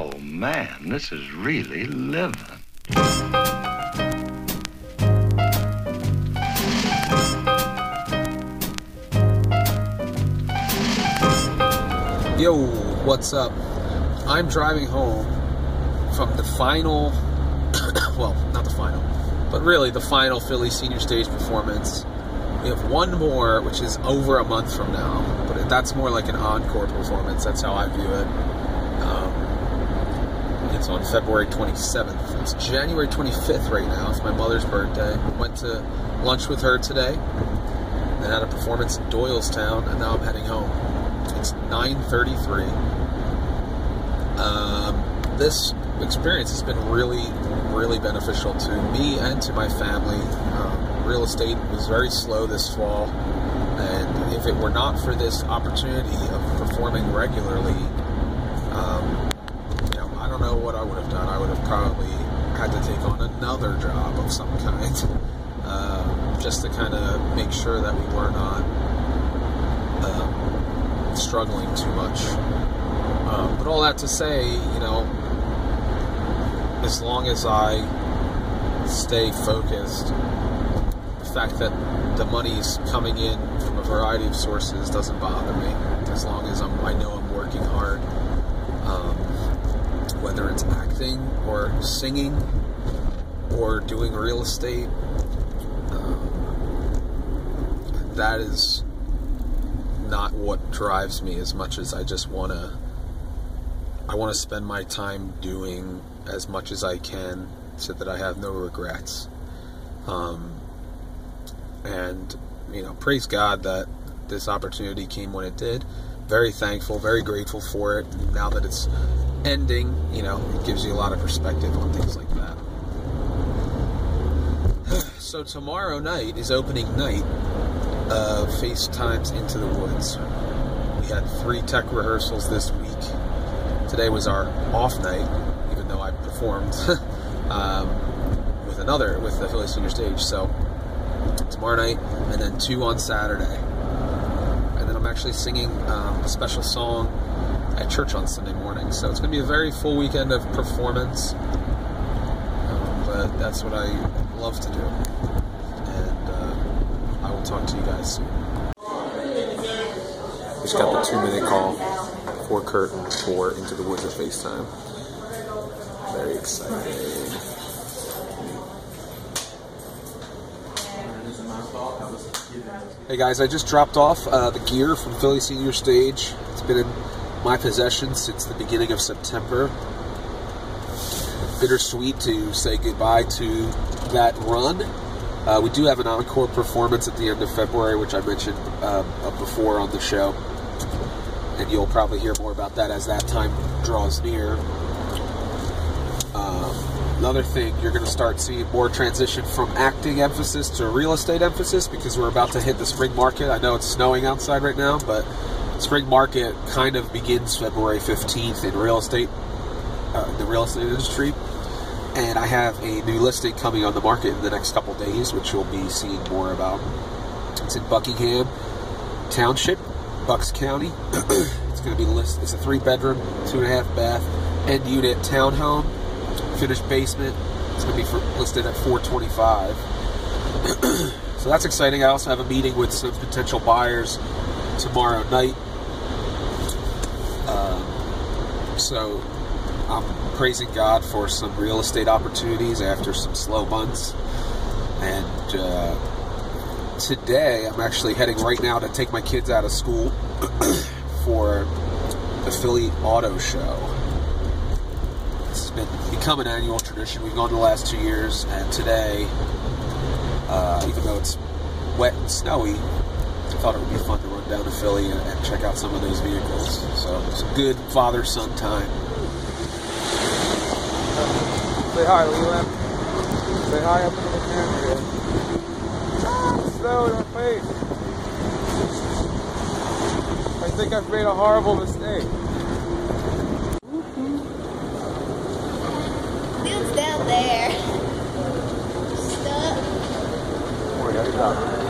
Oh, man, this is really living. Yo, what's up? I'm driving home from the final, well, not the final, but really the final Philly Senior Stage performance. We have one more, which is over a month from now, but that's more like an encore performance. That's how I view it. It's on February 27th. It's January 25th right now. It's my mother's birthday. Went to lunch with her today, then had a performance in Doylestown, and now I'm heading home. It's 9:33. Um, this experience has been really, really beneficial to me and to my family. Um, real estate was very slow this fall, and if it were not for this opportunity of performing regularly, um, you know, I don't know what I would have done. I would have probably had to take on another job of some kind, uh, just to kind of make sure that we were not. Um, struggling too much. Um, but all that to say, you know, as long as I stay focused, the fact that the money's coming in from a variety of sources doesn't bother me. As long as I'm, I know I'm working hard, whether it's acting or singing or doing real estate, um, that is not what drives me as much as I just want to I want to spend my time doing as much as I can so that I have no regrets. Um, and you know, praise God that this opportunity came when it did. Very thankful, very grateful for it. Now that it's ending, you know, it gives you a lot of perspective on things like that. so tomorrow night is opening night of FaceTimes Into the Woods. We had three tech rehearsals this week. Today was our off night, even though I performed um, with another, with the Philly Senior Stage. So tomorrow night, and then two on Saturday. Actually singing um, a special song at church on Sunday morning. So it's going to be a very full weekend of performance. Um, but that's what I love to do. And uh, I will talk to you guys soon. Just got the two minute call for curtain for Into the Woods of FaceTime. Very excited. Hey guys, I just dropped off uh, the gear from Philly Senior Stage. It's been in my possession since the beginning of September. Bittersweet to say goodbye to that run. Uh, we do have an encore performance at the end of February, which I mentioned uh, before on the show. And you'll probably hear more about that as that time draws near. Um, another thing, you're going to start seeing more transition from acting emphasis to real estate emphasis because we're about to hit the spring market. I know it's snowing outside right now, but spring market kind of begins February 15th in real estate, uh, the real estate industry and I have a new listing coming on the market in the next couple days, which you'll be seeing more about. It's in Buckingham Township, Bucks County. it's going to be listed. It's a three-bedroom, two and a half bath, end unit townhome, finished basement. It's going to be for, listed at 425. so that's exciting. I also have a meeting with some potential buyers tomorrow night. Um, so I'm praising God for some real estate opportunities after some slow months. And uh, today, I'm actually heading right now to take my kids out of school for the Philly Auto Show. Been become an annual tradition. We've gone the last two years, and today, uh, even though it's wet and snowy, I thought it would be fun to run down to Philly and, and check out some of those vehicles. So it's a good father-son time. Say hi, Leland. Say hi up into the camera. Ah, snow in face. I think I've made a horrible mistake. Dude's down there. Stuck. Oh, yeah, good job. Hi, everybody. I got stuck.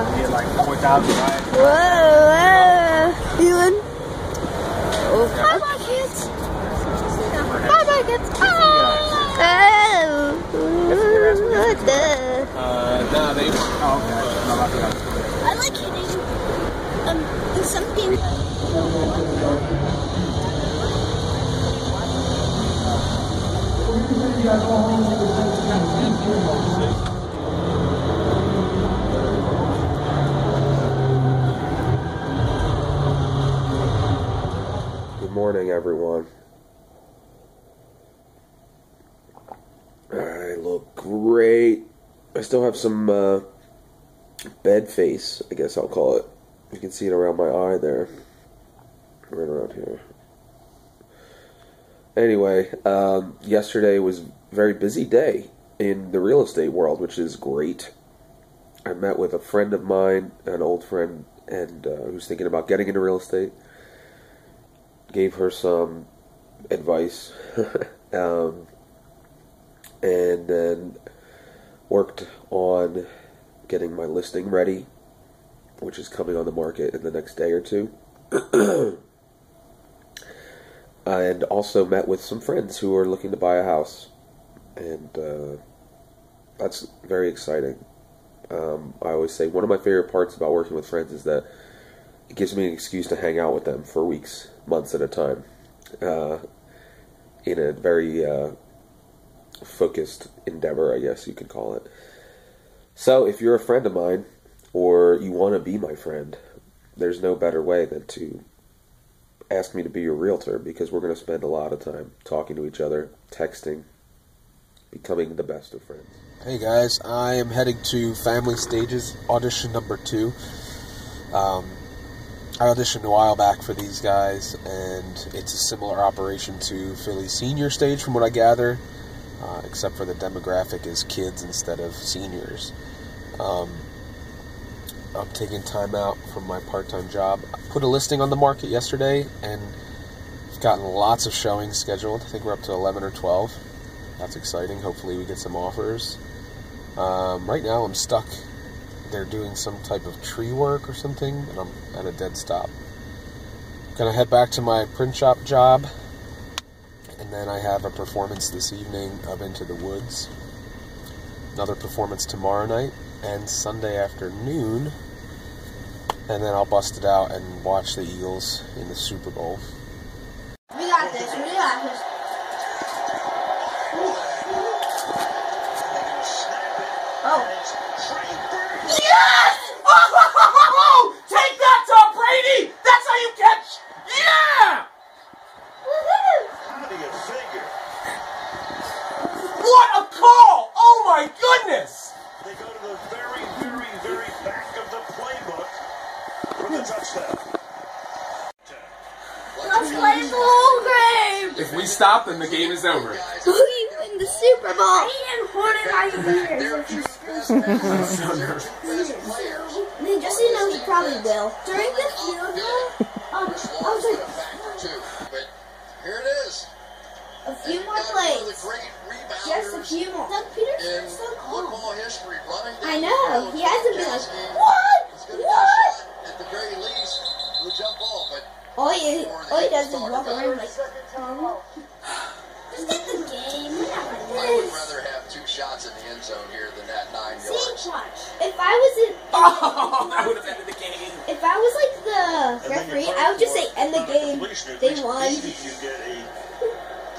Wow. Get like 4,000 right? Whoa, whoa. You in? Bye bye, kids. Bye bye, kids. Oh. What the? Uh, no, they. Oh, okay. No, yet. I like hitting. Um, something. Good morning, everyone. I look great. I still have some uh, bed face, I guess I'll call it. You can see it around my eye there. Right around here. Anyway, um, yesterday was a very busy day in the real estate world, which is great. I met with a friend of mine, an old friend, and uh, who's thinking about getting into real estate gave her some advice um, and then worked on getting my listing ready which is coming on the market in the next day or two. And also met with some friends who are looking to buy a house. And uh, that's very exciting. Um, i always say one of my favorite parts about working with friends is that it gives me an excuse to hang out with them for weeks, months at a time, uh, in a very uh, focused endeavor, I guess you could call it. So, if you're a friend of mine, or you want to be my friend, there's no better way than to ask me to be your realtor because we're going to spend a lot of time talking to each other, texting, becoming the best of friends. Hey guys, I am heading to Family Stages audition number two. Um, I auditioned a while back for these guys, and it's a similar operation to Philly Senior Stage, from what I gather, uh, except for the demographic is kids instead of seniors. Um, I'm taking time out from my part-time job. I put a listing on the market yesterday, and I've gotten lots of showings scheduled. I think we're up to 11 or 12. That's exciting. Hopefully, we get some offers. Um, right now, I'm stuck they're doing some type of tree work or something, and I'm at a dead stop. Gonna head back to my print shop job, and then I have a performance this evening of Into the Woods. Another performance tomorrow night and Sunday afternoon, and then I'll bust it out and watch the Eagles in the Super Bowl. We got this. We got this. Oh. Yes! Oh, Take that, Tom Brady! That's how you catch! Yeah! What a call! Oh my goodness! They go to the very, very, very back of the playbook for the touchdown. Let's play the whole game. If we stop, then the game is over. We win the Super Bowl. Ian Horner, I'm so nervous. I mean, just so you know, he probably will. During the field goal, um, I was like, But here it is. a few more Got one of the plays. great Just a rebounders few more. Doug in Pederson's so calm. football history running down I know. He hasn't been like, what? He's gonna get a What? shot At the very least, with a jump ball, but All he, all he does is walk around like, um, just get the game. I would rather have two shots in the end zone here than that nine See, yards. watch. If I was in, Oh, that would have ended the game. if I was like the referee, I would just say end the game. They won. Maybe you get a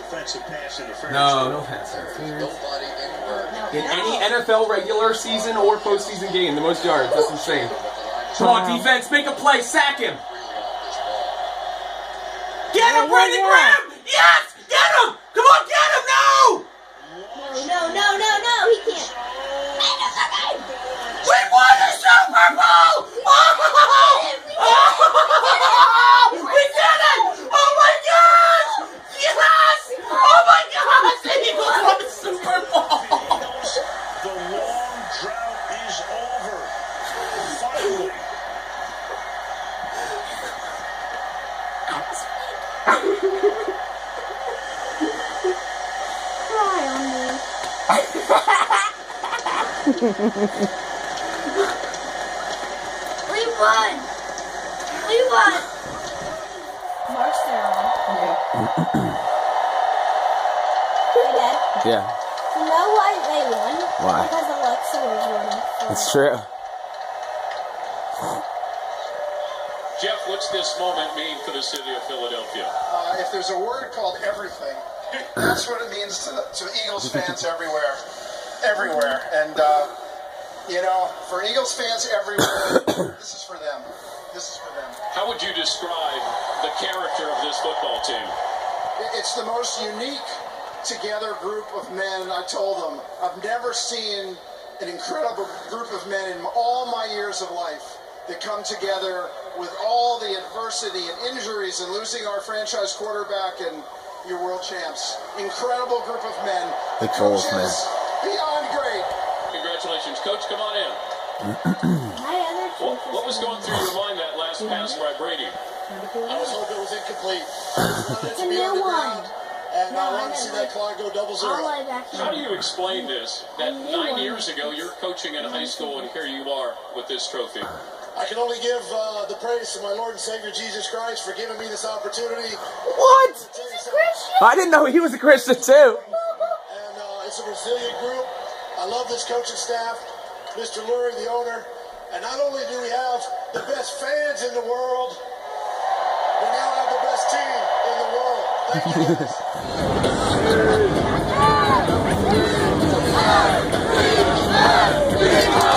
defensive pass interference. No, no pass interference. nobody anywhere No, In any NFL regular season or postseason game, the most yards. That's insane. Come on, defense, make a play, sack him. Get him, Brandon Graham! Yes! Get him! Come on, get him! No! No, no, no, no, no, he can't. End of the game. We won the Super Bowl! Oh! Oh! We did it! Oh my gosh! Yes! Oh my gosh! The Eagles won the Super Bowl! We won! We won! Mark's down. Hey, Dad. Yeah, You know why they won? Why? Because Alexa was running. for- it's true. Jeff, what's this moment mean for the city of Philadelphia? Uh, if there's a word called everything, that's what it means to, to Eagles fans everywhere. Everywhere. And, uh, you know, for Eagles fans everywhere, this is for them. This is for them. How would you describe the character of this football team? It's the most unique together group of men. I told them I've never seen an incredible group of men in all my years of life that come together with all the adversity and injuries and losing our franchise quarterback and your world champs. Incredible group of men. The coach Coles, man. Is Beyond great. Congratulations, Coach. Come on in. My other What, what was going through your mind that last pass by Brady? I was hoping it was incomplete. It's a new one. And No, I I wanted to see that clock go double zero. All the way back How do you explain this? That nine years ago you're coaching in high school and here you are with this trophy. I can only give uh, the praise to my Lord and Savior Jesus Christ for giving me this opportunity. What? Tell you something, I didn't know he was a Christian too a resilient group. I love this coaching staff, Mr. Lurie, the owner. And not only do we have the best fans in the world, we now have the best team in the world. Thank you.